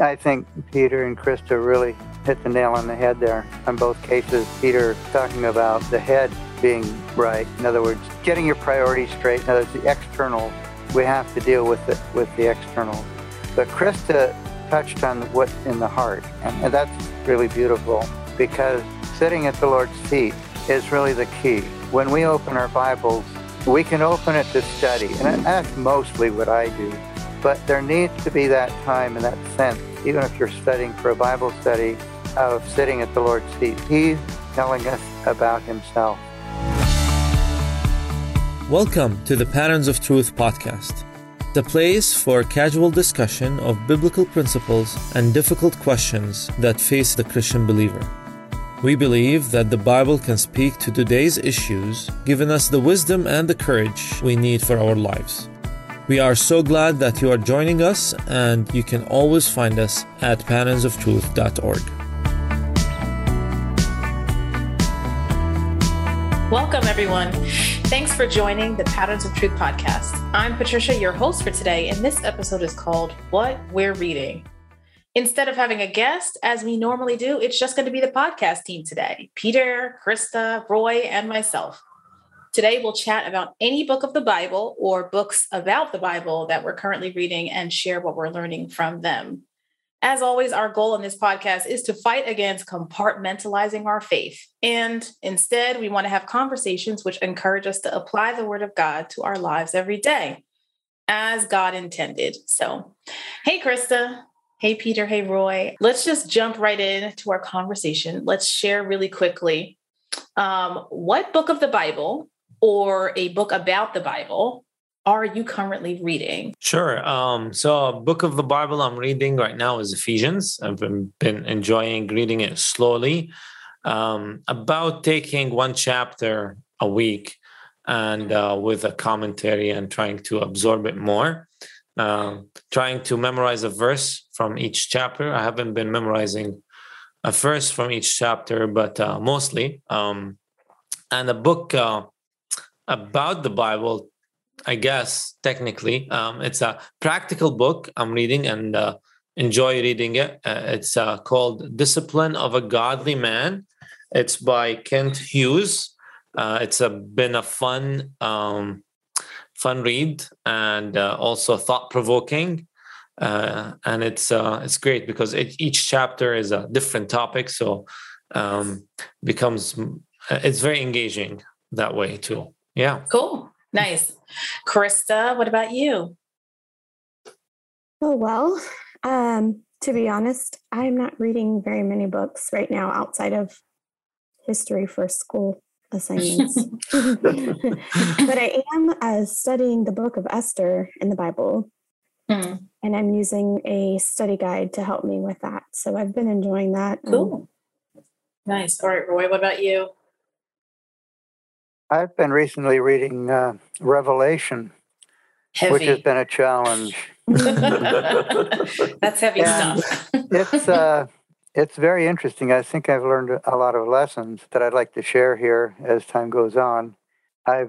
I think Peter and Krista really hit the nail on the head there. On both cases, Peter talking about the head being right. In other words, getting your priorities straight. In other words, the external, we have to deal with it with the external. But Krista touched on what's in the heart, and that's really beautiful because sitting at the Lord's feet is really the key. When we open our Bibles, we can open it to study, and that's mostly what I do. But there needs to be that time and that sense, even if you're studying for a Bible study, of sitting at the Lord's feet. He's telling us about Himself. Welcome to the Patterns of Truth podcast, the place for casual discussion of biblical principles and difficult questions that face the Christian believer. We believe that the Bible can speak to today's issues, giving us the wisdom and the courage we need for our lives. We are so glad that you are joining us, and you can always find us at patternsofTruth.org. Welcome, everyone. Thanks for joining the Patterns of Truth podcast. I'm Patricia, your host for today, and this episode is called What We're Reading. Instead of having a guest, as we normally do, it's just going to be the podcast team today Peter, Krista, Roy, and myself. Today, we'll chat about any book of the Bible or books about the Bible that we're currently reading and share what we're learning from them. As always, our goal in this podcast is to fight against compartmentalizing our faith. And instead, we want to have conversations which encourage us to apply the word of God to our lives every day as God intended. So, hey, Krista. Hey, Peter. Hey, Roy. Let's just jump right into our conversation. Let's share really quickly um, what book of the Bible or a book about the Bible are you currently reading? Sure. Um, so, a book of the Bible I'm reading right now is Ephesians. I've been, been enjoying reading it slowly, um, about taking one chapter a week and uh, with a commentary and trying to absorb it more. Um, trying to memorize a verse from each chapter. I haven't been memorizing a verse from each chapter, but uh, mostly. Um, and a book uh, about the Bible I guess technically, um, it's a practical book I'm reading and uh, enjoy reading it. Uh, it's uh, called "Discipline of a Godly Man." It's by Kent Hughes. Uh, it's a, been a fun, um, fun read and uh, also thought provoking. Uh, and it's it's great because it, each chapter is a different topic, so um, becomes it's very engaging that way too. Yeah, cool. Nice. Krista, what about you? Oh, well, um, to be honest, I'm not reading very many books right now outside of history for school assignments. but I am uh, studying the book of Esther in the Bible. Mm. And I'm using a study guide to help me with that. So I've been enjoying that. Cool. Nice. All right, Roy, what about you? I've been recently reading uh, Revelation, heavy. which has been a challenge. That's heavy and stuff. it's uh, it's very interesting. I think I've learned a lot of lessons that I'd like to share here as time goes on. I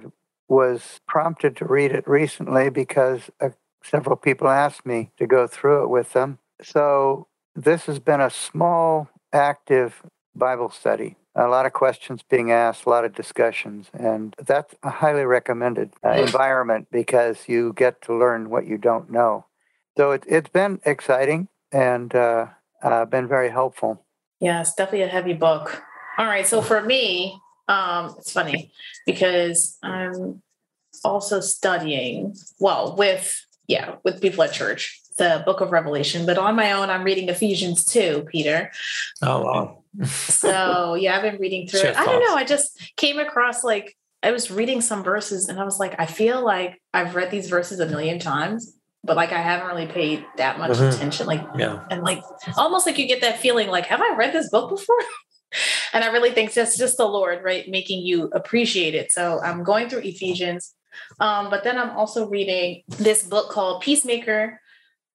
was prompted to read it recently because uh, several people asked me to go through it with them. So this has been a small, active Bible study a lot of questions being asked, a lot of discussions, and that's a highly recommended uh, environment because you get to learn what you don't know. So it, has been exciting and uh, uh, been very helpful. Yeah, it's definitely a heavy book. All right, so for me, um, it's funny because I'm also studying well with yeah with people at church the book of revelation but on my own i'm reading ephesians 2 peter oh wow so yeah, I've been reading through it. I don't know. I just came across like I was reading some verses and I was like, I feel like I've read these verses a million times, but like I haven't really paid that much mm-hmm. attention. Like, yeah, and like almost like you get that feeling like, have I read this book before? and I really think that's just the Lord, right, making you appreciate it. So I'm going through Ephesians, um, but then I'm also reading this book called Peacemaker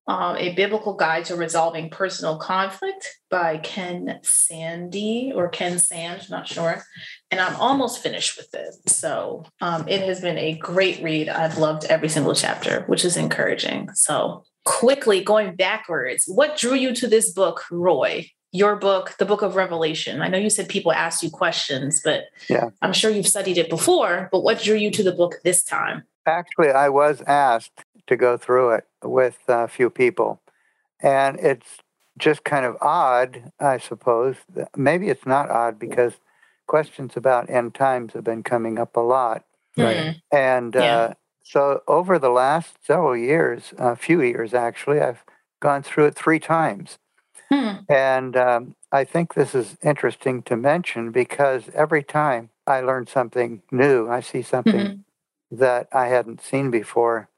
um, A Biblical Guide to Resolving Personal Conflict by Ken Sandy or Ken Sand, not sure. And I'm almost finished with it. So um, it has been a great read. I've loved every single chapter, which is encouraging. So quickly going backwards, what drew you to this book, Roy? Your book, the book of Revelation. I know you said people ask you questions, but yeah. I'm sure you've studied it before. But what drew you to the book this time? Actually, I was asked to go through it with a few people. And it's just kind of odd, I suppose. Maybe it's not odd because questions about end times have been coming up a lot. Right. And Yeah. uh, so over the last several years, a few years actually, I've gone through it three times. Hmm. And um, I think this is interesting to mention because every time I learn something new, I see something that I hadn't seen before.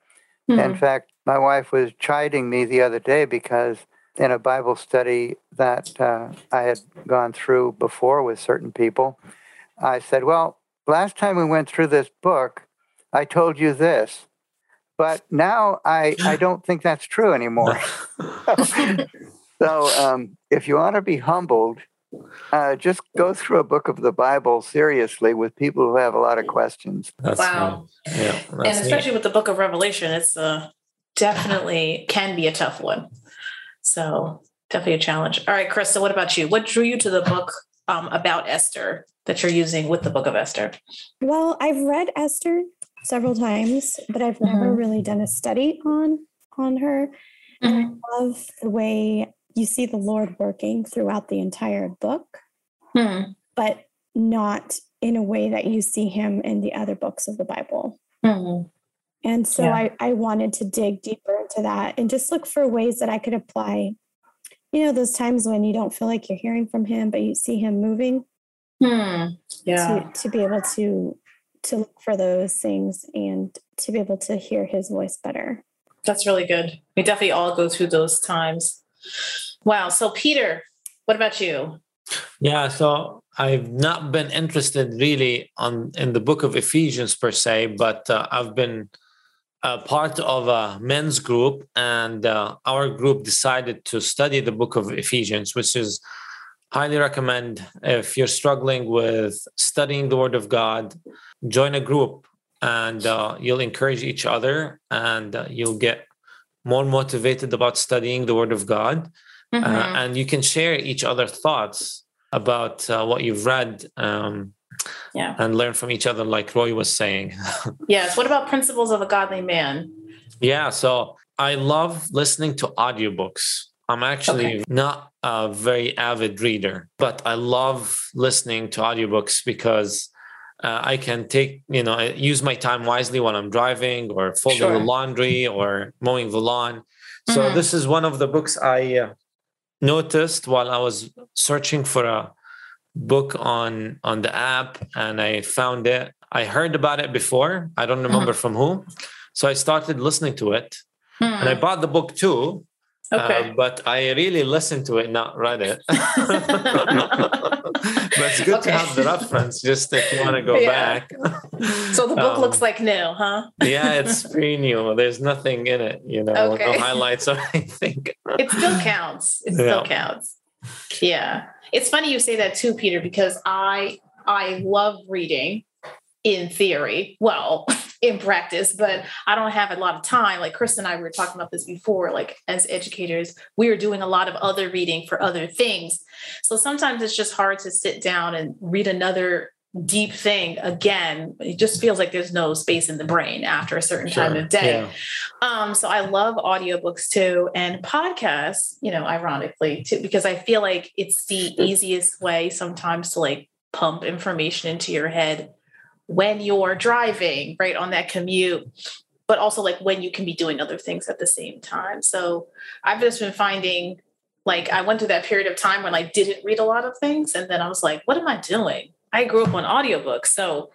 Hmm. In fact, my wife was chiding me the other day because in a Bible study that uh, I had gone through before with certain people, I said, Well, last time we went through this book, I told you this, but now I, I don't think that's true anymore. so um, if you want to be humbled, uh, just go through a book of the Bible seriously with people who have a lot of questions. That's Wow. neat. Yeah. and especially neat. with the book of Revelation, it's uh, definitely can be a tough one. So definitely a challenge. All right, Krista, what about you? What drew you to the book um, about Esther that you're using with the book of Esther? Well, I've read Esther several times, but I've never Mhm. really done a study on on her. And I love the way you see the Lord working throughout the entire book, Hmm. but not in a way that you see him in the other books of the Bible. Hmm. And so Yeah. I, I wanted to dig deeper into that and just look for ways that I could apply, you know, those times when you don't feel like you're hearing from him, but you see him moving Hmm. Yeah. to, to be able to to look for those things and to be able to hear his voice better. That's really good. We definitely all go through those times. Wow. So, Peter, what about you? Yeah, so I've not been interested really on in the book of Ephesians per se, but uh, I've been a part of a men's group, and uh, our group decided to study the book of Ephesians, which is highly recommend if you're struggling with studying the Word of God, join a group, and uh, you'll encourage each other, and uh, you'll get more motivated about studying the Word of God uh, Mhm. and you can share each other thoughts about uh, what you've read um, yeah. and learn from each other like roy was saying Yes. What about Principles of a Godly Man? yeah so i love listening to audiobooks i'm actually not a very avid reader but i love listening to audiobooks because uh, i can take you know use my time wisely when i'm driving or folding Sure. the laundry or mowing the lawn so Mhm. this is one of the books i uh, noticed while I was searching for a book on on the app and I found it. I heard about it before. I don't remember from who. So I started listening to it and I Hmm. bought the book too. Okay. uh, but I really listened to it, not read it. but it's good Okay. to have the reference just if you want to go Yeah. back. so the book Um, looks like new, huh? yeah, it's pretty new. There's nothing in it, you know, Okay. no highlights or anything. It still counts. It still Yeah. counts. Yeah. It's funny you say that too, Peter, because I I love reading in theory. Well, in practice, but I don't have a lot of time. Like Chris and I were talking about this before. Like as educators, we are doing a lot of other reading for other things. So sometimes it's just hard to sit down and read another deep thing again. It just feels like there's no space in the brain after a certain time of day. Yeah. Um, so I love audiobooks too and podcasts, you know, ironically too, because I feel like it's the easiest way sometimes to like pump information into your head when you're driving, right, on that commute, but also like when you can be doing other things at the same time. So I've just been finding like I went through that period of time when I didn't read a lot of things. And then I was like, what am I doing? I grew up on audiobooks. So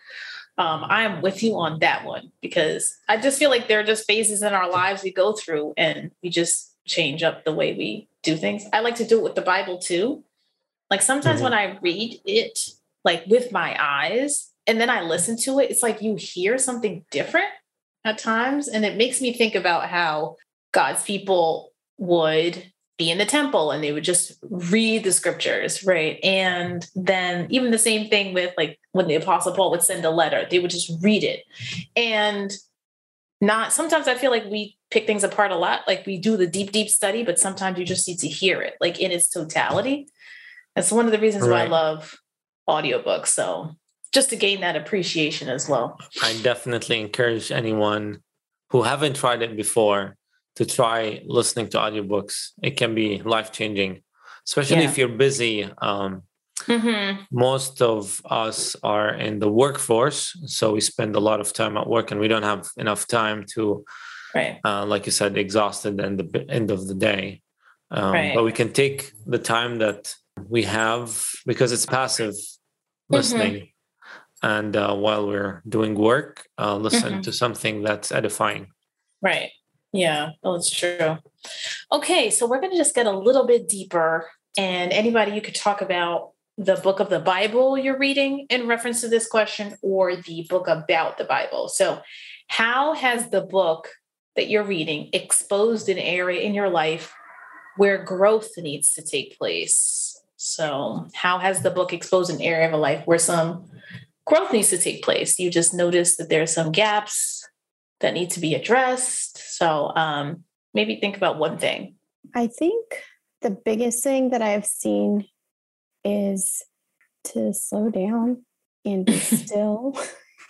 um, I am with you on that one because I just feel like there are just phases in our lives we go through and we just change up the way we do things. I like to do it with the Bible too. Like sometimes Mhm. when I read it, like with my eyes, and then I listen to it, it's like you hear something different at times. And it makes me think about how God's people would be in the temple and they would just read the scriptures, right? And then even the same thing with like when the apostle Paul would send a letter, they would just read it. And not sometimes I feel like we pick things apart a lot. Like we do the deep, deep study, but sometimes you just need to hear it like in its totality. That's one of the reasons right. why I love audiobooks. So just to gain that appreciation as well. I definitely encourage anyone who haven't tried it before to try listening to audiobooks. It can be life changing, especially yeah. if you're busy. Um, mm-hmm. Most of us are in the workforce, so we spend a lot of time at work, and we don't have enough time to, right. uh, like you said, exhausted at the end of the day. Um, right. But we can take the time that we have because it's passive listening. Mm-hmm. And uh, while we're doing work, uh, listen mm-hmm. to something that's edifying. Right. Yeah, it's true. Okay, so we're going to just get a little bit deeper. And anybody, you could talk about the book of the Bible you're reading in reference to this question or the book about the Bible. So, how has the book that you're reading exposed an area in your life where growth needs to take place? So, how has the book exposed an area of a life where some growth needs to take place? You just notice that there are some gaps that need to be addressed. So um, maybe think about one thing. I think the biggest thing that I've seen is to slow down and be still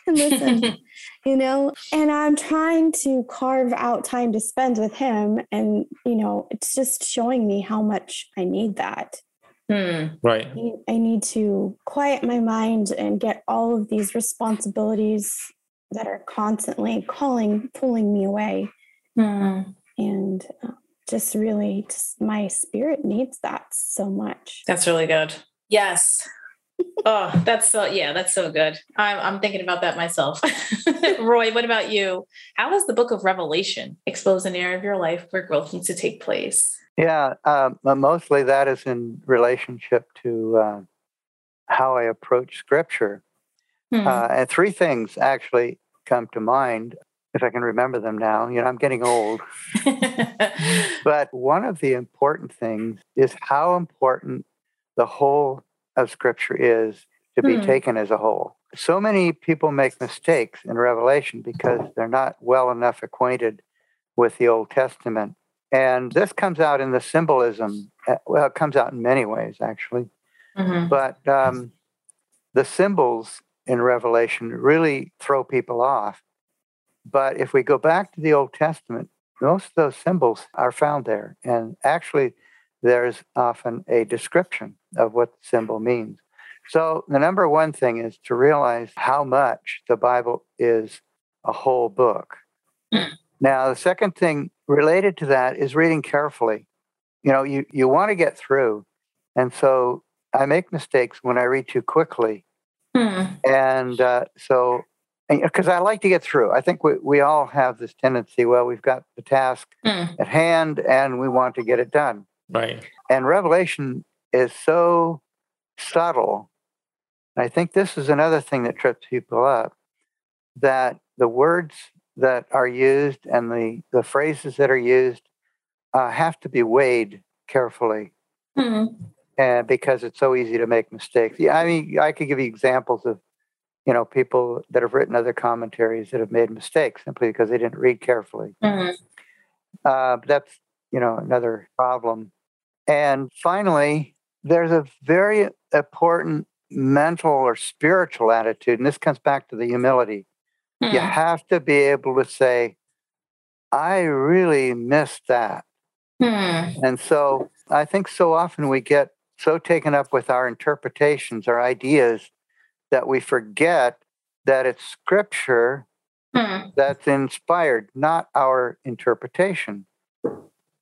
and listen, you know. And I'm trying to carve out time to spend with him. And, you know, it's just showing me how much I need that. Hmm. Right. I need to quiet my mind and get all of these responsibilities that are constantly calling, pulling me away. Mm. And uh, just really, just my spirit needs that so much. That's really good. Yes. oh, that's so, yeah, that's so good. I'm, I'm thinking about that myself. Roy, what about you? How has the book of Revelation exposed an area of your life where growth needs to take place? Yeah, um, mostly that is in relationship to uh, how I approach scripture. Mm-hmm. Uh, and three things actually come to mind, if I can remember them now. You know, I'm getting old. but one of the important things is how important the whole of Scripture is to be mm-hmm. taken as a whole. So many people make mistakes in Revelation because they're not well enough acquainted with the Old Testament. And this comes out in the symbolism. Uh, well, it comes out in many ways, actually. Mm-hmm. But um, the symbols in Revelation really throw people off. But if we go back to the Old Testament, most of those symbols are found there. And actually, there's often a description of what the symbol means. So, the number one thing is to realize how much the Bible is a whole book. Now, the second thing related to that is reading carefully. You know, you, you want to get through. And so I make mistakes when I read too quickly Hmm. And uh, so, because I like to get through, I think we, we all have this tendency. Well, we've got the task hmm. at hand and we want to get it done. Right. And Revelation is so subtle. I think this is another thing that trips people up that the words that are used and the, the phrases that are used uh, have to be weighed carefully. Hmm and because it's so easy to make mistakes. Yeah, I mean, I could give you examples of, you know, people that have written other commentaries that have made mistakes simply because they didn't read carefully. Mm-hmm. Uh, that's, you know, another problem. And finally, there's a very important mental or spiritual attitude, and this comes back to the humility. Mm-hmm. You have to be able to say, I really missed that. Mm-hmm. And so I think so often we get so taken up with our interpretations, our ideas, that we forget that it's scripture hmm. that's inspired, not our interpretation.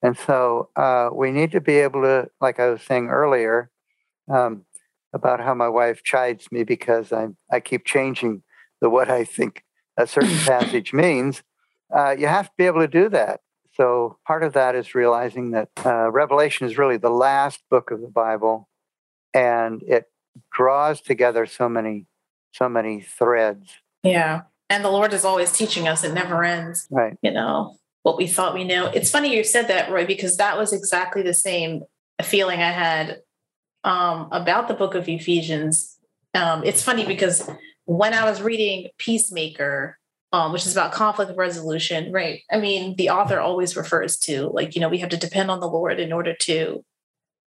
And so uh, we need to be able to, like I was saying earlier, um, about how my wife chides me because I I keep changing the what I think a certain passage means. Uh, you have to be able to do that. So part of that is realizing that uh, Revelation is really the last book of the Bible, and it draws together so many, so many threads. Yeah, and the Lord is always teaching us; it never ends. Right. You know what we thought we knew. It's funny you said that, Roy, because that was exactly the same feeling I had um, about the Book of Ephesians. Um, it's funny because when I was reading Peacemaker, um, which is about conflict resolution, right? I mean, the author always refers to like, you know, we have to depend on the Lord in order to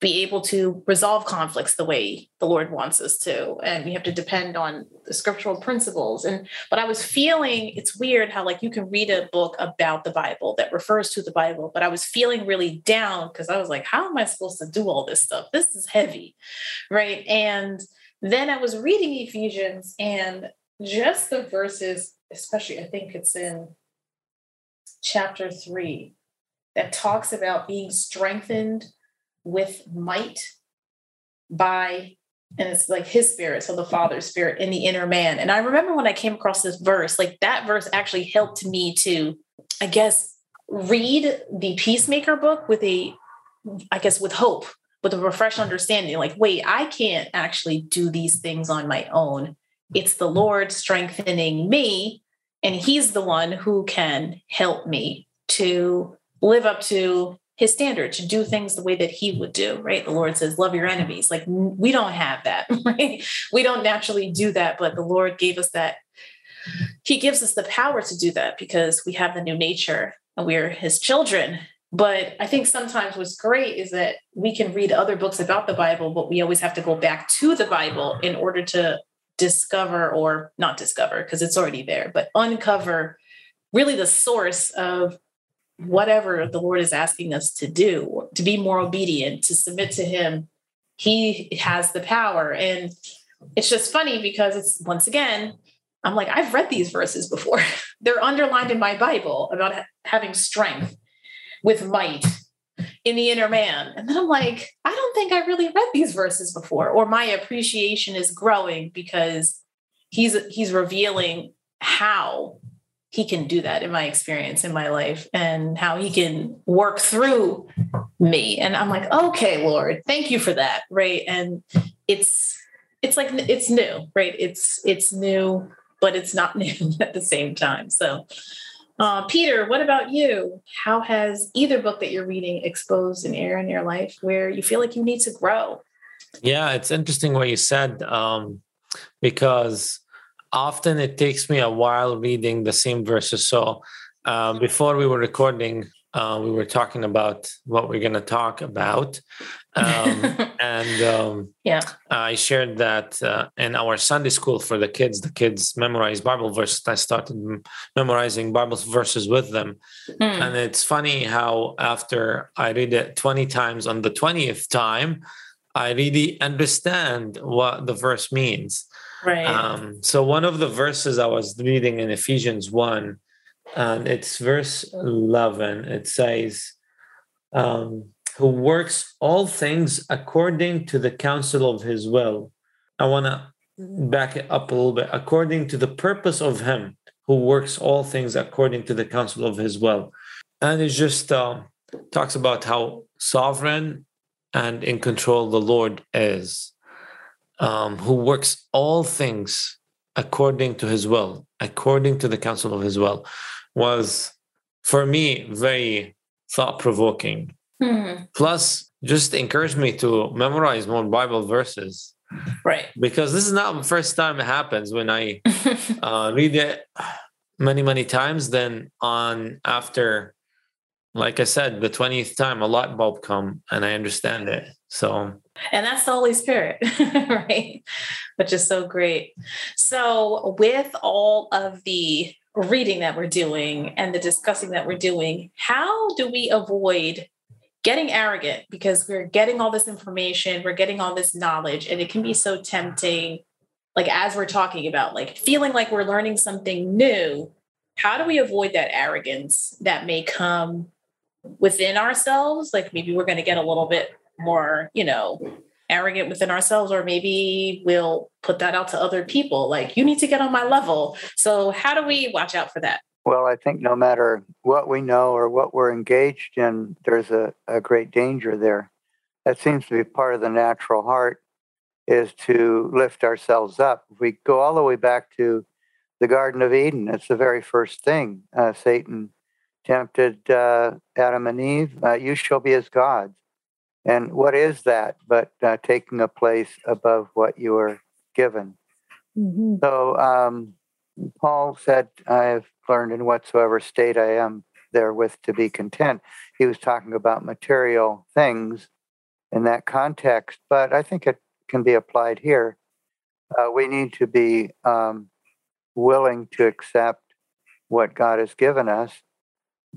be able to resolve conflicts the way the Lord wants us to. And we have to depend on the scriptural principles. And but I was feeling it's weird how like you can read a book about the Bible that refers to the Bible, but I was feeling really down because I was like, how am I supposed to do all this stuff? This is heavy. Right. And then I was reading Ephesians and just the verses, especially I think it's in chapter three, that talks about being strengthened with might by and it's like his spirit so the father's spirit in the inner man. And i remember when i came across this verse like that verse actually helped me to i guess read the peacemaker book with a i guess with hope with a refreshed understanding like wait i can't actually do these things on my own it's the lord strengthening me and he's the one who can help me to live up to his standard to do things the way that he would do, right? The Lord says, love your enemies. Like we don't have that, right? We don't naturally do that, but the Lord gave us that. He gives us the power to do that because we have the new nature and we're his children. But I think sometimes what's great is that we can read other books about the Bible, but we always have to go back to the Bible in order to discover or not discover because it's already there, but uncover really the source of whatever the Lord is asking us to do, to be more obedient, to submit to Him, He has the power. And it's just funny because it's once again, I'm like, I've read these verses before. They're underlined in my Bible about having strength with might in the inner man. And then I'm like, I don't think I really read these verses before, or my appreciation is growing because he's he's revealing how he can do that in my experience in my life and how he can work through me. And i'm like okay lord thank you for that right? And it's it's like it's new right? It's it's new but it's not new at the same time. So uh, peter what about you how has either book that you're reading exposed an area in your life where you feel like you need to grow yeah it's interesting what you said um, because often it takes me a while reading the same verses. So uh, before we were recording, uh, we were talking about what we're going to talk about. Um, and um, yeah, I shared that uh, in our Sunday school for the kids, the kids memorize Bible verses. I started memorizing Bible verses with them. Mm. And it's funny how after I read it 20 times on the 20th time, I really understand what the verse means. Right. Um, so one of the verses I was reading in Ephesians 1, and it's verse 11, it says, um, who works all things according to the counsel of his will. I want to back it up a little bit. According to the purpose of him who works all things according to the counsel of his will. And it just uh, talks about how sovereign and in control the Lord is um, who works all things according to his will, according to the counsel of his will, was for me very thought provoking. Mm-hmm. Plus, just encouraged me to memorize more Bible verses. Right. Because this is not the first time it happens when I uh, read it many, many times. Then on after, like I said, the 20th time, a light bulb come and I understand it. So and that's the Holy Spirit, right? Which is so great. So, with all of the reading that we're doing and the discussing that we're doing, how do we avoid getting arrogant? Because we're getting all this information, we're getting all this knowledge, and it can be so tempting. Like, as we're talking about, like feeling like we're learning something new, how do we avoid that arrogance that may come within ourselves? Like, maybe we're going to get a little bit more, you know, arrogant within ourselves, or maybe we'll put that out to other people like, you need to get on my level. So, how do we watch out for that? Well, I think no matter what we know or what we're engaged in, there's a, a great danger there. That seems to be part of the natural heart is to lift ourselves up. If we go all the way back to the Garden of Eden, it's the very first thing uh, Satan tempted uh, Adam and Eve. Uh, you shall be as gods. And what is that but uh, taking a place above what you are given? Mm-hmm. So um, Paul said, I have learned in whatsoever state I am therewith to be content. He was talking about material things in that context, but I think it can be applied here. Uh, we need to be um, willing to accept what God has given us,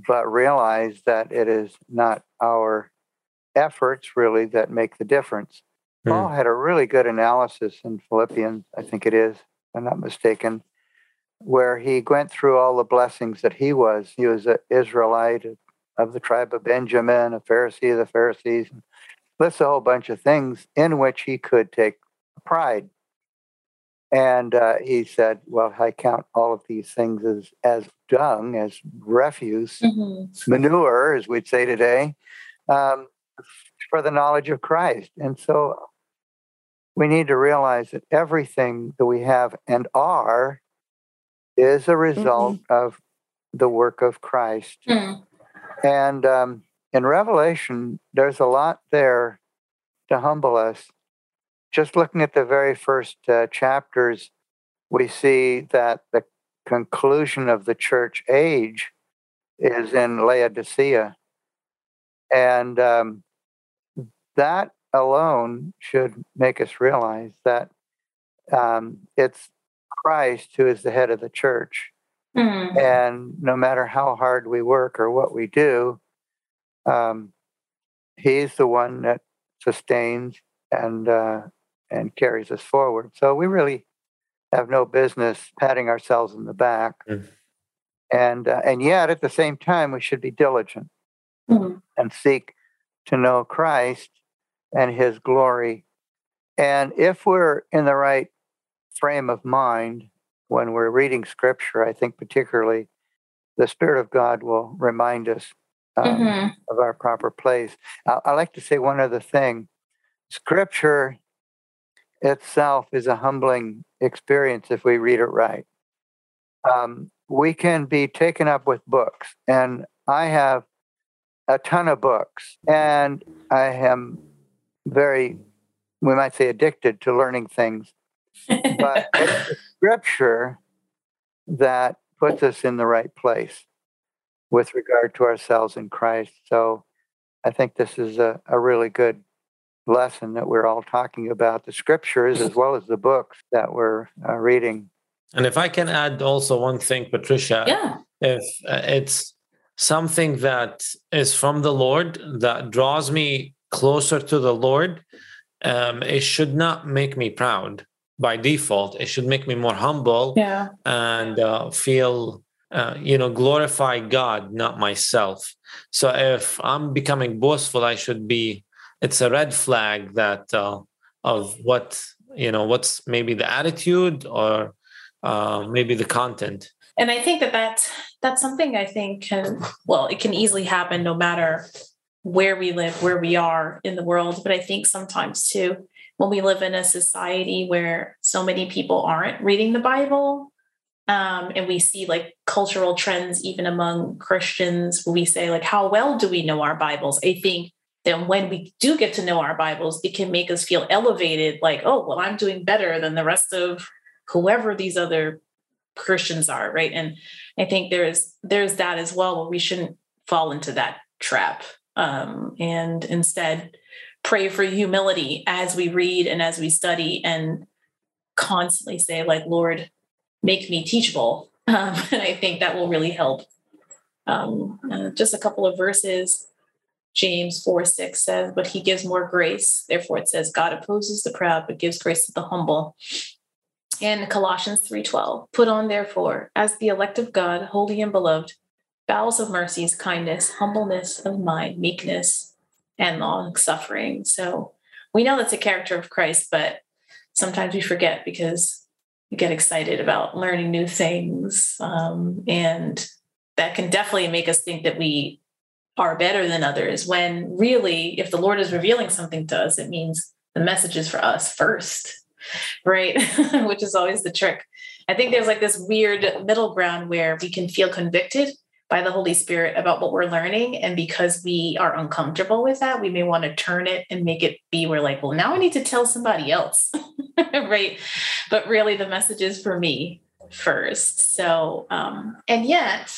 but realize that it is not our efforts really that make the difference. Mm. Paul had a really good analysis in Philippians, I think it is, I'm not mistaken, where he went through all the blessings that he was. He was an Israelite of the tribe of Benjamin, a Pharisee of the Pharisees, lists a whole bunch of things in which he could take pride. And uh, he said, Well, I count all of these things as, as dung, as refuse, mm-hmm. manure, as we'd say today, um, for the knowledge of Christ. And so we need to realize that everything that we have and are is a result mm-hmm. of the work of Christ. Mm. And um, in Revelation, there's a lot there to humble us. Just looking at the very first uh, chapters, we see that the conclusion of the church age is in Laodicea. And um, that alone should make us realize that um, it's Christ who is the head of the church. Mm-hmm. And no matter how hard we work or what we do, um, he's the one that sustains and uh, and carries us forward. So we really have no business patting ourselves in the back. Mm-hmm. And uh, and yet at the same time we should be diligent mm-hmm. And seek to know Christ and his glory. And if we're in the right frame of mind when we're reading scripture, I think particularly the Spirit of God will remind us um, mm-hmm. of our proper place. I, I like to say one other thing scripture itself is a humbling experience if we read it right. Um, we can be taken up with books, and I have a ton of books, and I am very, we might say, addicted to learning things. But it's scripture that puts us in the right place with regard to ourselves in Christ. So I think this is a, a really good lesson that we're all talking about the scriptures as well as the books that we're uh, reading. And if I can add also one thing, Patricia, yeah. if uh, it's something that is from the Lord that draws me closer to the Lord, um, it should not make me proud by default. It should make me more humble yeah. and uh, feel, uh, you know, glorify God, not myself. So if I'm becoming boastful, I should be. It's a red flag that uh, of what you know, what's maybe the attitude or uh, maybe the content. And I think that that's that's something I think can well, it can easily happen no matter where we live, where we are in the world. But I think sometimes too, when we live in a society where so many people aren't reading the Bible, um, and we see like cultural trends even among Christians, we say like, how well do we know our Bibles? I think that when we do get to know our Bibles, it can make us feel elevated, like, oh, well, I'm doing better than the rest of whoever these other Christians are, right? And I think there's there's that as well, where we shouldn't fall into that trap. Um, and instead pray for humility as we read and as we study and constantly say like lord make me teachable. Um, and i think that will really help. Um, uh, just a couple of verses. James 4 6 says but he gives more grace. Therefore it says god opposes the proud but gives grace to the humble and colossians 3.12 put on therefore as the elect of god holy and beloved bowels of mercies, kindness, humbleness of mind, meekness, and long suffering. So we know that's a character of Christ, but sometimes we forget because we get excited about learning new things. Um, and that can definitely make us think that we are better than others when really, if the Lord is revealing something to us, it means the message is for us first, right? Which is always the trick. I think there's like this weird middle ground where we can feel convicted by the Holy Spirit about what we're learning. And because we are uncomfortable with that, we may want to turn it and make it be we're like, well, now I need to tell somebody else. right. But really, the message is for me first. So, um, and yet,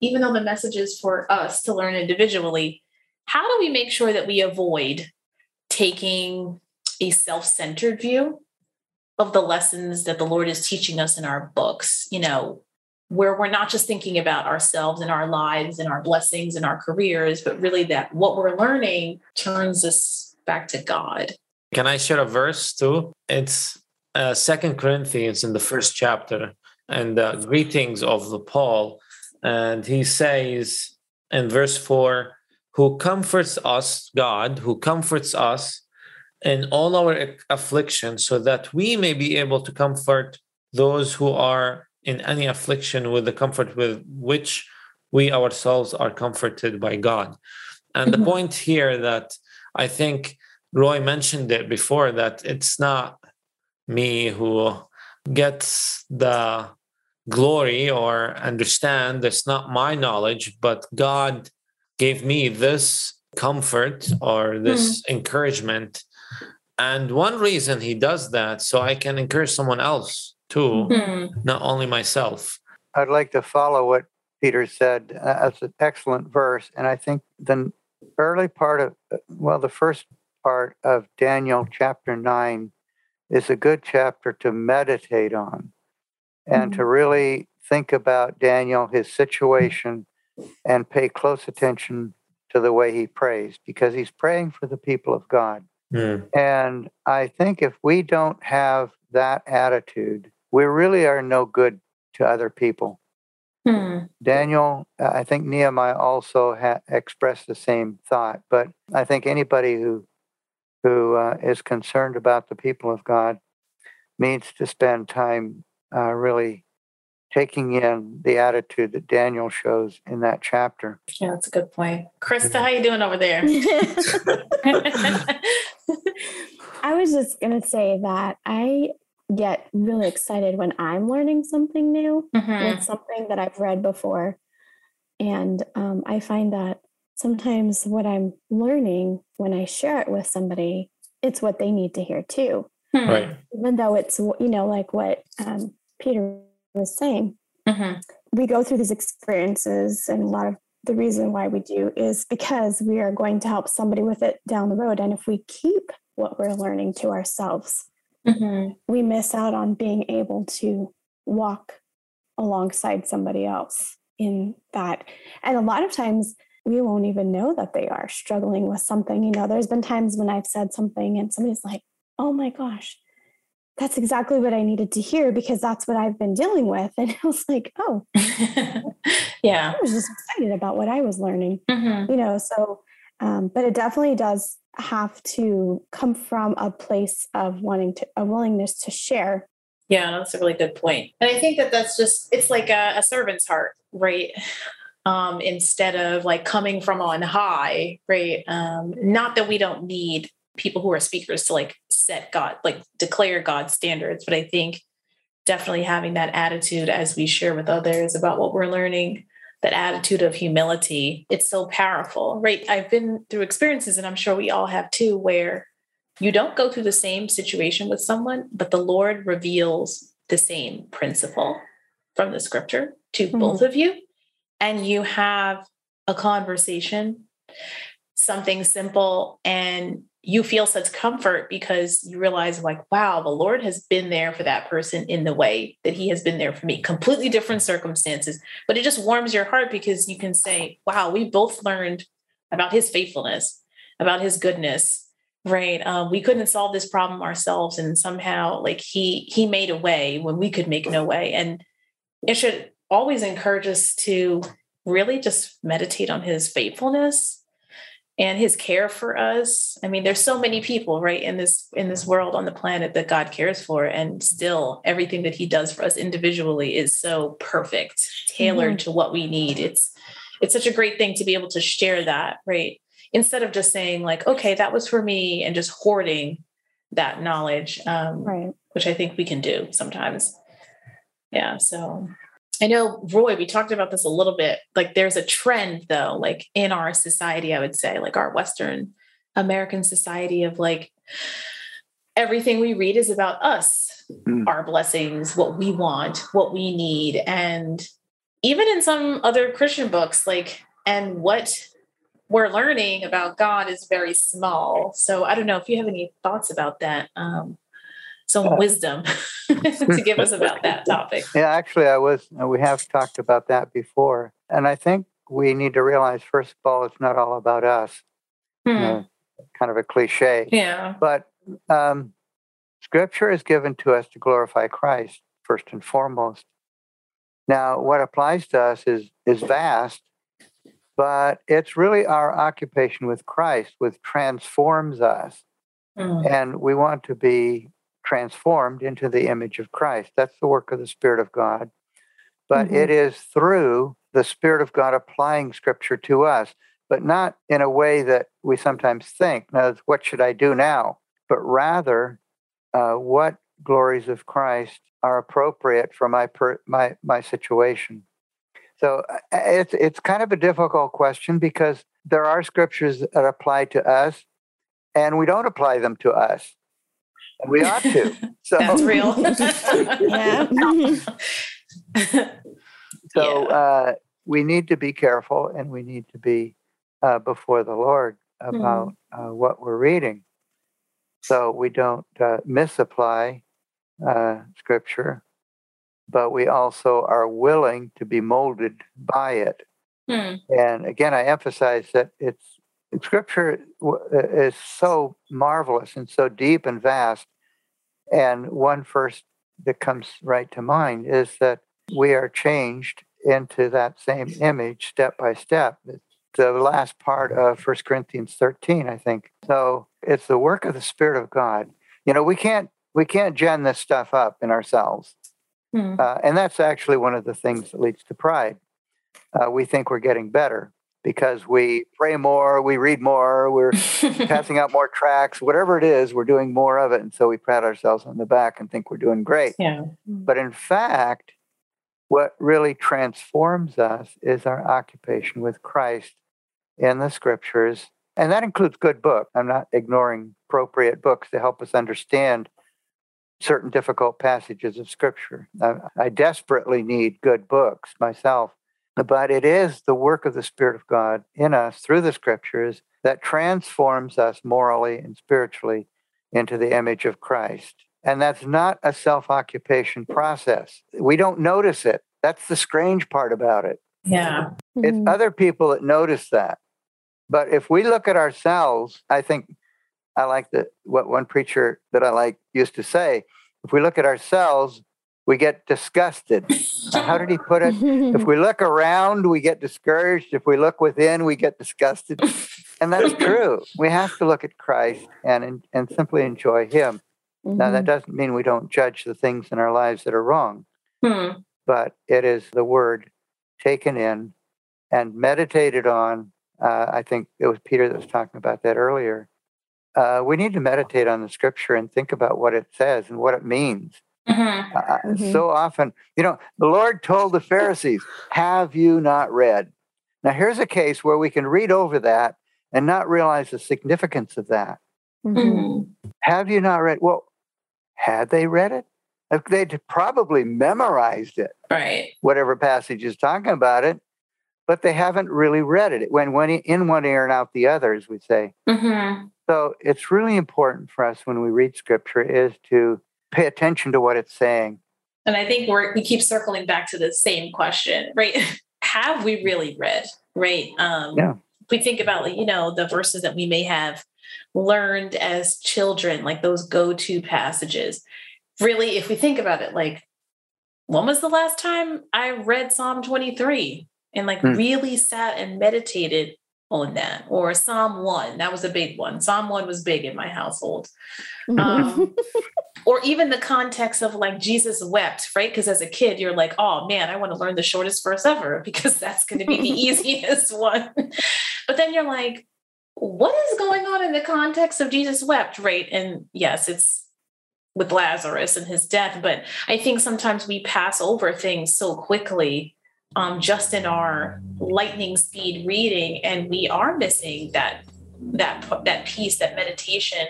even though the message is for us to learn individually, how do we make sure that we avoid taking a self centered view of the lessons that the Lord is teaching us in our books? You know, where we're not just thinking about ourselves and our lives and our blessings and our careers, but really that what we're learning turns us back to God. Can I share a verse too? It's uh, Second Corinthians in the first chapter, and uh, greetings of the Paul, and he says in verse four, "Who comforts us, God, who comforts us in all our affliction, so that we may be able to comfort those who are in any affliction with the comfort with which we ourselves are comforted by God." And mm-hmm. the point here that I think Roy mentioned it before that it's not me who gets the glory or understand it's not my knowledge but god gave me this comfort or this mm. encouragement and one reason he does that so i can encourage someone else too mm. not only myself i'd like to follow what peter said uh, that's an excellent verse and i think the early part of well the first part of daniel chapter 9 is a good chapter to meditate on and mm-hmm. to really think about Daniel, his situation, and pay close attention to the way he prays because he's praying for the people of God. Mm. And I think if we don't have that attitude, we really are no good to other people. Hmm. Daniel, I think Nehemiah also ha- expressed the same thought, but I think anybody who who uh, is concerned about the people of God needs to spend time uh, really taking in the attitude that Daniel shows in that chapter. Yeah, that's a good point. Krista, how you doing over there? I was just going to say that I get really excited when I'm learning something new, mm-hmm. something that I've read before. And um, I find that sometimes what I'm learning when I share it with somebody, it's what they need to hear too. Hmm. Right. Even though it's, you know, like what um, Peter was saying, mm-hmm. we go through these experiences, and a lot of the reason why we do is because we are going to help somebody with it down the road. And if we keep what we're learning to ourselves, mm-hmm. we miss out on being able to walk alongside somebody else in that. And a lot of times, we won't even know that they are struggling with something. You know, there's been times when I've said something and somebody's like, oh my gosh, that's exactly what I needed to hear because that's what I've been dealing with. And I was like, oh, yeah. I was just excited about what I was learning, mm-hmm. you know, so, um, but it definitely does have to come from a place of wanting to, a willingness to share. Yeah, that's a really good point. And I think that that's just, it's like a, a servant's heart, right? um, instead of like coming from on high, right? Um, not that we don't need people who are speakers to like set God, like declare God's standards, but I think definitely having that attitude as we share with others about what we're learning, that attitude of humility, it's so powerful, right? I've been through experiences, and I'm sure we all have too, where you don't go through the same situation with someone, but the Lord reveals the same principle from the scripture to mm-hmm. both of you and you have a conversation, something simple, and you feel such comfort because you realize, like, wow, the Lord has been there for that person in the way that He has been there for me. Completely different circumstances, but it just warms your heart because you can say, wow, we both learned about His faithfulness, about His goodness. Right. Um, we couldn't solve this problem ourselves. And somehow like he he made a way when we could make no way. And it should always encourage us to really just meditate on his faithfulness and his care for us. I mean there's so many people right in this in this world on the planet that god cares for and still everything that he does for us individually is so perfect tailored mm-hmm. to what we need. It's it's such a great thing to be able to share that right? Instead of just saying like okay that was for me and just hoarding that knowledge um, right. which i think we can do sometimes. Yeah so I know, Roy, we talked about this a little bit. Like, there's a trend, though, like in our society, I would say, like our Western American society, of like everything we read is about us, Mm. our blessings, what we want, what we need. And even in some other Christian books, like, and what we're learning about God is very small. So I don't know if you have any thoughts about that. Um, some wisdom to give us about that topic. Yeah, actually, I was. uh, We have talked about that before, and I think we need to realize, first of all, it's not all about us. Hmm. Uh, kind of a cliche, Yeah. but um, Scripture is given to us to glorify Christ first and foremost. Now, what applies to us is is vast, but it's really our occupation with Christ, which transforms us Hmm. and we want to be transformed into the image of Christ. That's the work of the Spirit of God. But Mhm. it is through the Spirit of God applying Scripture to us, but not in a way that we sometimes think, now, what should I do now? But rather, uh, what glories of Christ are appropriate for my per, my my situation. So uh, it's it's kind of a difficult question because there are scriptures that apply to us, and we don't apply them to us, we ought to. So That's real. So uh, we need to be careful, and we need to be uh, before the Lord about uh, what we're reading, so we don't uh, misapply uh, scripture, but we also are willing to be molded by it. Hmm. And again, I emphasize that it's scripture is so marvelous and so deep and vast. And one first that comes right to mind is that we are changed into that same image step by step. It's the last part of 1 Corinthians 13, I think. So it's the work of the Spirit of God. You know, we can't we can't gen this stuff up in ourselves. Hmm. Uh, and that's actually one of the things that leads to pride. Uh, we think we're getting better because we pray more, we read more, we're passing out more tracts, whatever it is, we're doing more of it. And so we pat ourselves on the back and think we're doing great. yeah. Mm-hmm. But in fact, what really transforms us is our occupation with Christ in the scriptures. And that includes good books. I'm not ignoring appropriate books to help us understand certain difficult passages of scripture. I, I desperately need good books myself. But it is the work of the Spirit of God in us through the scriptures that transforms us morally and spiritually into the image of Christ. And that's not a self occupation process. We don't notice it. That's the strange part about it. Yeah. It's Mhm. other people that notice that. But if we look at ourselves, I think I like the what one preacher that I like used to say, if we look at ourselves, we get disgusted. How did he put it? If we look around, we get discouraged. If we look within, we get disgusted. And that's true. We have to look at Christ and and simply enjoy him. Now that Mhm. doesn't mean we don't judge the things in our lives that are wrong Hmm. but it is the word taken in and meditated on. Uh, I think it was Peter that was talking about that earlier. Uh, we need to meditate on the scripture and think about what it says and what it means. Mhm. Uh, Mhm. So often, you know, the Lord told the Pharisees, Have you not read? Now, here's a case where we can read over that and not realize the significance of that. Mhm. Mhm. Have you not read? Well, had they read it? They'd probably memorized it Right. whatever passage is talking about it, but they haven't really read it. When when in one ear and out the other, as we say. hmm So it's really important for us when we read scripture is to pay attention to what it's saying. And I think we're we keep circling back to the same question, right? have we really read? Right. Um Yeah. we think about you know, the verses that we may have learned as children, like those go-to passages. Really, if we think about it, like when was the last time I read Psalm 23 and like Hmm. really sat and meditated on that? Or Psalm 1, that was a big one. Psalm 1 was big in my household. Um, or even the context of like Jesus wept, right? Because as a kid, you're like, oh man, I want to learn the shortest verse ever because that's going to be the easiest one. But then you're like, what is going on in the context of Jesus wept, right? And yes, it's with Lazarus and his death, but I think sometimes we pass over things so quickly um, just in our lightning speed reading, and we are missing that that that piece, that meditation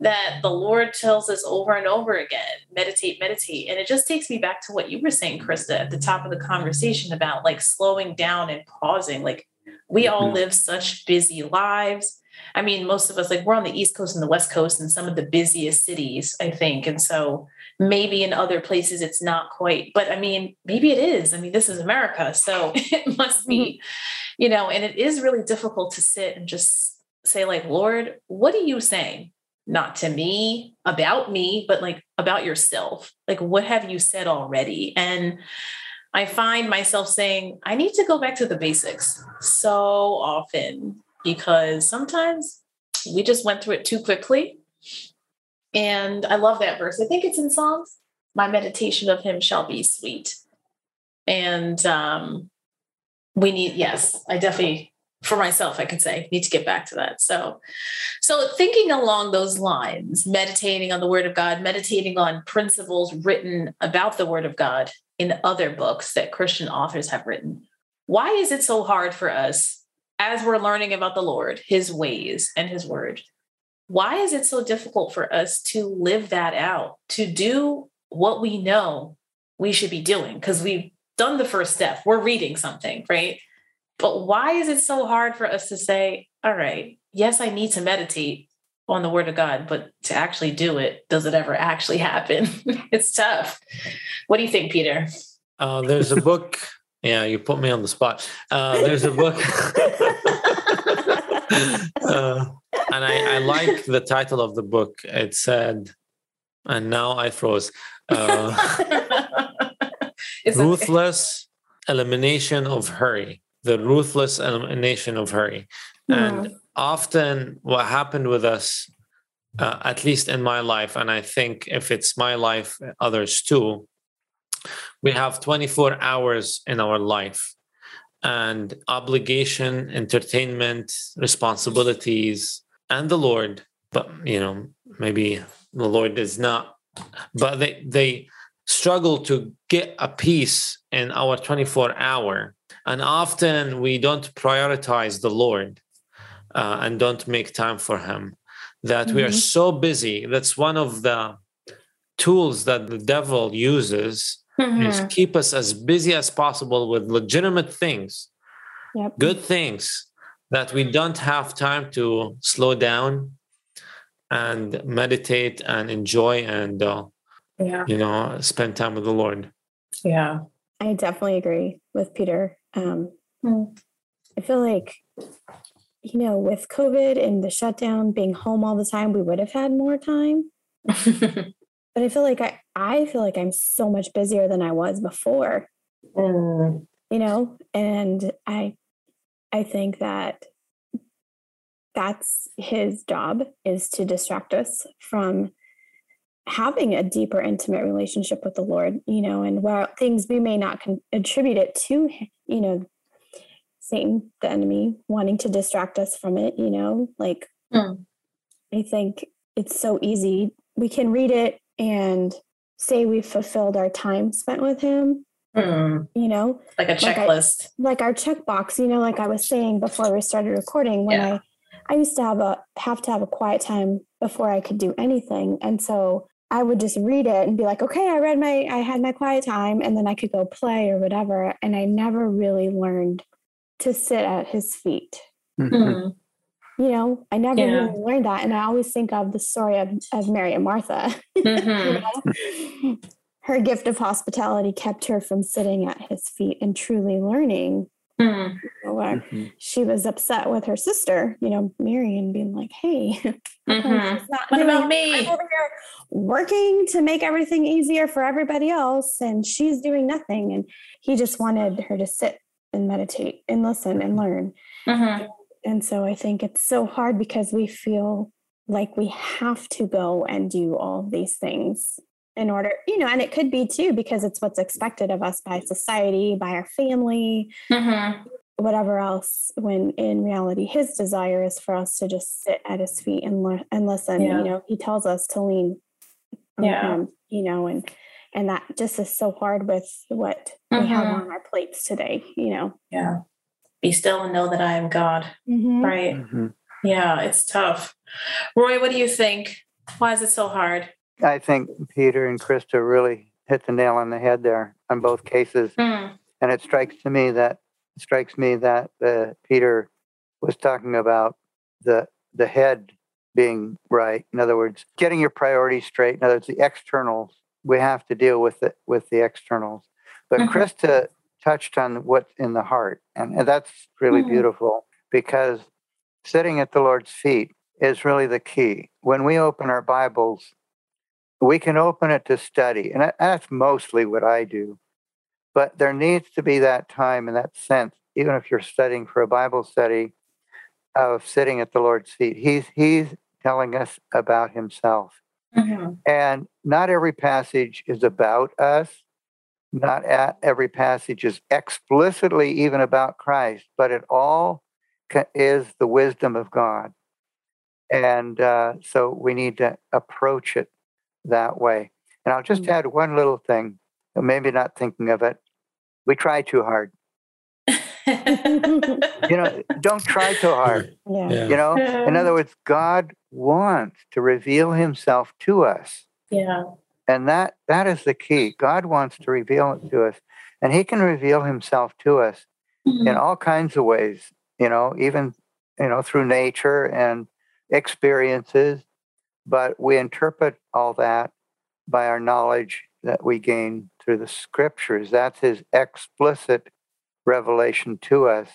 that the Lord tells us over and over again meditate, meditate. And it just takes me back to what you were saying, Krista, at the top of the conversation about like slowing down and pausing. Like we all mm-hmm. live such busy lives. I mean, most of us, like we're on the East Coast and the West Coast and some of the busiest cities, I think. And so maybe in other places it's not quite, but I mean, maybe it is. I mean, this is America. So it must be, mm-hmm. you know, and it is really difficult to sit and just say, like, Lord, what are you saying? not to me about me but like about yourself like what have you said already and i find myself saying i need to go back to the basics so often because sometimes we just went through it too quickly and i love that verse. I think it's in psalms. My meditation of him shall be sweet. And um we need yes i definitely for myself i can say need to get back to that. So so thinking along those lines meditating on the word of god meditating on principles written about the word of god in other books that christian authors have written. Why is it so hard for us as we're learning about the lord his ways and his word why is it so difficult for us to live that out to do what we know we should be doing because we've done the first step we're reading something right but why is it so hard for us to say, all right, yes, I need to meditate on the word of God, but to actually do it, does it ever actually happen? it's tough. What do you think, Peter? Uh, there's a book. Yeah, you put me on the spot. Uh, there's a book. uh, and I, I, like the title of the book. It said, and now I froze. Uh, ruthless okay. elimination of hurry the ruthless elimination of hurry. And often, what happened with us, uh, at least in my life, and I think if it's my life, others too, we have 24 hours in our life and obligation, entertainment, responsibilities, and the Lord. But, you know, maybe the Lord is not, but they, they struggle to get a peace in our 24 hour and often we don't prioritize the Lord uh, and don't make time for Him. That mm-hmm. we are mm-hmm. so busy. That's one of the tools that the devil uses mm-hmm. is keep us as busy as possible with legitimate things, yep. good things that we don't have time to slow down and meditate and enjoy and uh, yeah. you know spend time with the Lord. Yeah, I definitely agree with Peter. Um, mm. I feel like, you know, with COVID and the shutdown, being home all the time, we would have had more time. but I feel like I, I feel like I'm so much busier than I was before. Mm. You know, and I, I think that that's his job is to distract us from having a deeper intimate relationship with the lord you know and while things we may not con- attribute it to you know satan the enemy wanting to distract us from it you know like mm. i think it's so easy we can read it and say we've fulfilled our time spent with him mm. you know like a checklist like, I, like our checkbox you know like i was saying before we started recording when yeah. i i used to have a have to have a quiet time before i could do anything and so I would just read it and be like, okay, I read my, I had my quiet time, and then I could go play or whatever. And I never really learned to sit at his feet. Mm-hmm. Hmm. You know, I never yeah. really learned that. And I always think of the story of, of Mary and Martha. Mm-hmm. Her gift of hospitality kept her from sitting at his feet and truly learning Mm. Where mm-hmm. she was upset with her sister, you know, Mary, and being like, "Hey, mm-hmm. what about me? I'm over here working to make everything easier for everybody else, and she's doing nothing." And he just wanted her to sit and meditate and listen and learn. Mm-hmm. And so I think it's so hard because we feel like we have to go and do all these things in order, you know, and it could be too because it's what's expected of us by society, by our family, mm-hmm. whatever else. When in reality, his desire is for us to just sit at his feet and learn and listen. Yeah. You know, he tells us to lean yeah. him, you know, and and that just is so hard with what mm-hmm. we have mm-hmm. on our plates today, you know. Yeah. Be still and know that I am God. Mm-hmm. Right. Mm-hmm. Yeah, it's tough. Roy, what do you think? Why is it so hard? I think Peter and Krista really hit the nail on the head there on both cases. Mm. And it strikes to me that strikes me that uh, Peter was talking about the the head being right. In other words, getting your priorities straight. In other words, the externals. We have to deal with it with the externals. But Mhm. Krista touched on what's in the heart, and, and that's really Mhm. beautiful because sitting at the Lord's feet is really the key. When we open our Bibles, we can open it to study, and that's mostly what I do. But there needs to be that time and that sense, even if you're studying for a Bible study, of sitting at the Lord's feet. He's He's telling us about Himself. Mhm. And not every passage is about us. Not at every passage is explicitly even about Christ, but it all is the wisdom of God. And uh, so we need to approach it that way. And I'll just Mm. add one little thing, maybe not thinking of it. We try too hard. You know, don't try too hard. yeah. Yeah. You know, in other words, God wants to reveal himself to us. yeah. And that that is the key. God wants to reveal it to us. And he can reveal himself to us Mm-hmm. in all kinds of ways, you know, even you know, through nature and experiences. But we interpret all that by our knowledge that we gain through the scriptures. That's his explicit revelation to us.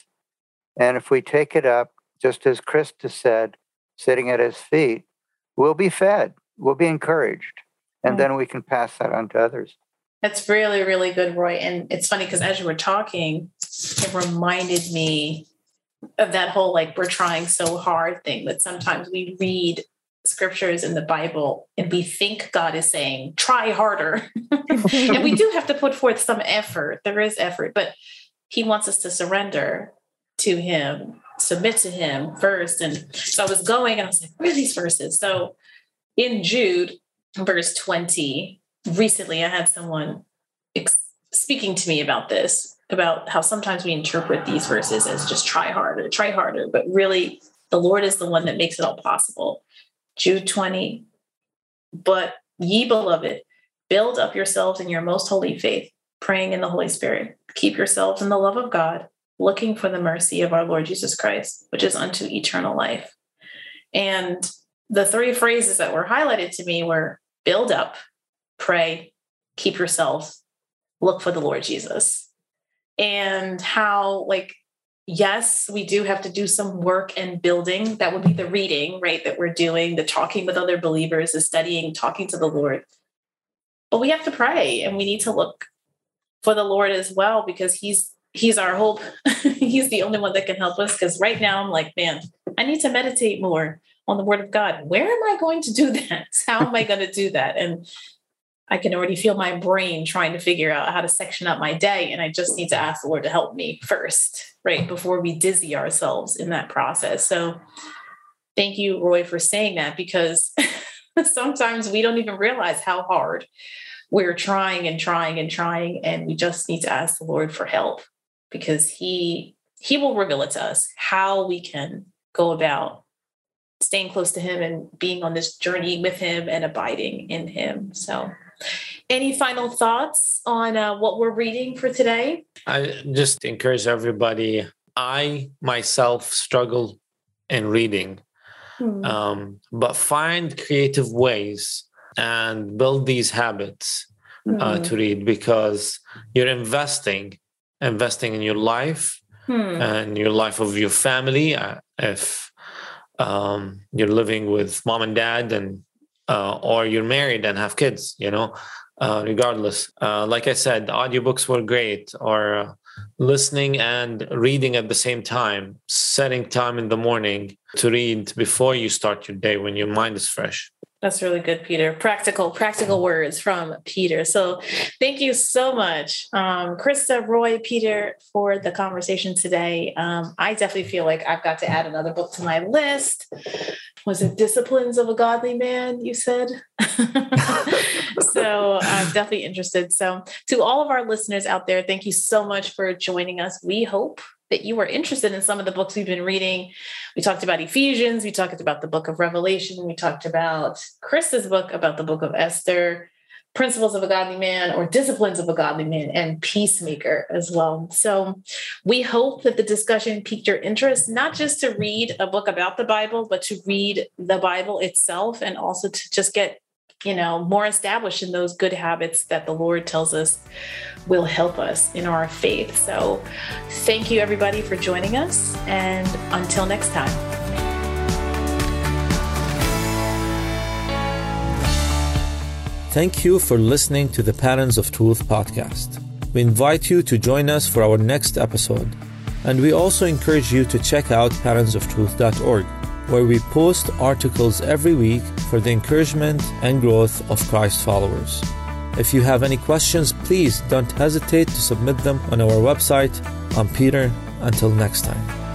And if we take it up, just as Krista said, sitting at his feet, we'll be fed, we'll be encouraged, and Right. then we can pass that on to others. That's really, really good, Roy. And it's funny because as you were talking, it reminded me of that whole like we're trying so hard thing that sometimes we read scriptures in the Bible and we think God is saying, try harder. and we do have to put forth some effort. There is effort, but He wants us to surrender to Him, submit to Him first. And so I was going and I was like, where are these verses? So in Jude, verse 20, recently I had someone ex- speaking to me about this, about how sometimes we interpret these verses as just try harder, try harder, but really the Lord is the one that makes it all possible. Jude 20, but ye beloved, build up yourselves in your most holy faith, praying in the Holy Spirit. Keep yourselves in the love of God, looking for the mercy of our Lord Jesus Christ, which is unto eternal life. And the three phrases that were highlighted to me were build up, pray, keep yourself, look for the Lord Jesus. And how, like, yes, we do have to do some work and building. That would be the reading, right? That we're doing, the talking with other believers, the studying, talking to the Lord. But we have to pray and we need to look for the Lord as well because He's He's our hope. he's the only one that can help us. Because right now I'm like, man, I need to meditate more on the Word of God. Where am I going to do that? How am I going to do that? And I can already feel my brain trying to figure out how to section up my day. And I just need to ask the Lord to help me first, right? Before we dizzy ourselves in that process. So thank you, Roy, for saying that because sometimes we don't even realize how hard we're trying and trying and trying. And we just need to ask the Lord for help because He He will reveal it to us how we can go about staying close to him and being on this journey with him and abiding in him. So, any final thoughts on uh, what we're reading for today? I just encourage everybody. I myself struggle in reading, Hmm. um, but find creative ways and build these habits uh, Hmm. to read because you're investing, investing in your life Hmm. and your life of your family. Uh, if um, you're living with mom and dad, and uh, or you're married and have kids, you know, uh, regardless. Uh, like I said, the audiobooks were great, or uh, listening and reading at the same time, setting time in the morning to read before you start your day when your mind is fresh. That's really good, Peter. Practical, practical words from Peter. So, thank you so much, um, Krista, Roy, Peter, for the conversation today. Um, I definitely feel like I've got to add another book to my list was it disciplines of a godly man you said so i'm definitely interested. So to all of our listeners out there thank you so much for joining us. We hope that you are interested in some of the books we've been reading. We talked about ephesians. We talked about the book of revelation. We talked about chris's book about the book of esther Principles of a Godly Man or Disciplines of a Godly Man and Peacemaker as well. So we hope that the discussion piqued your interest, not just to read a book about the Bible, but to read the Bible itself and also to just get you know more established in those good habits that the lord tells us will help us in our faith so thank you everybody for joining us and until next time Thank you for listening to the Patterns of Truth podcast. We invite you to join us for our next episode. And we also encourage you to check out patternsoftruth.org, where we post articles every week for the encouragement and growth of Christ followers. If you have any questions, please don't hesitate to submit them on our website. I'm Peter. Until next time.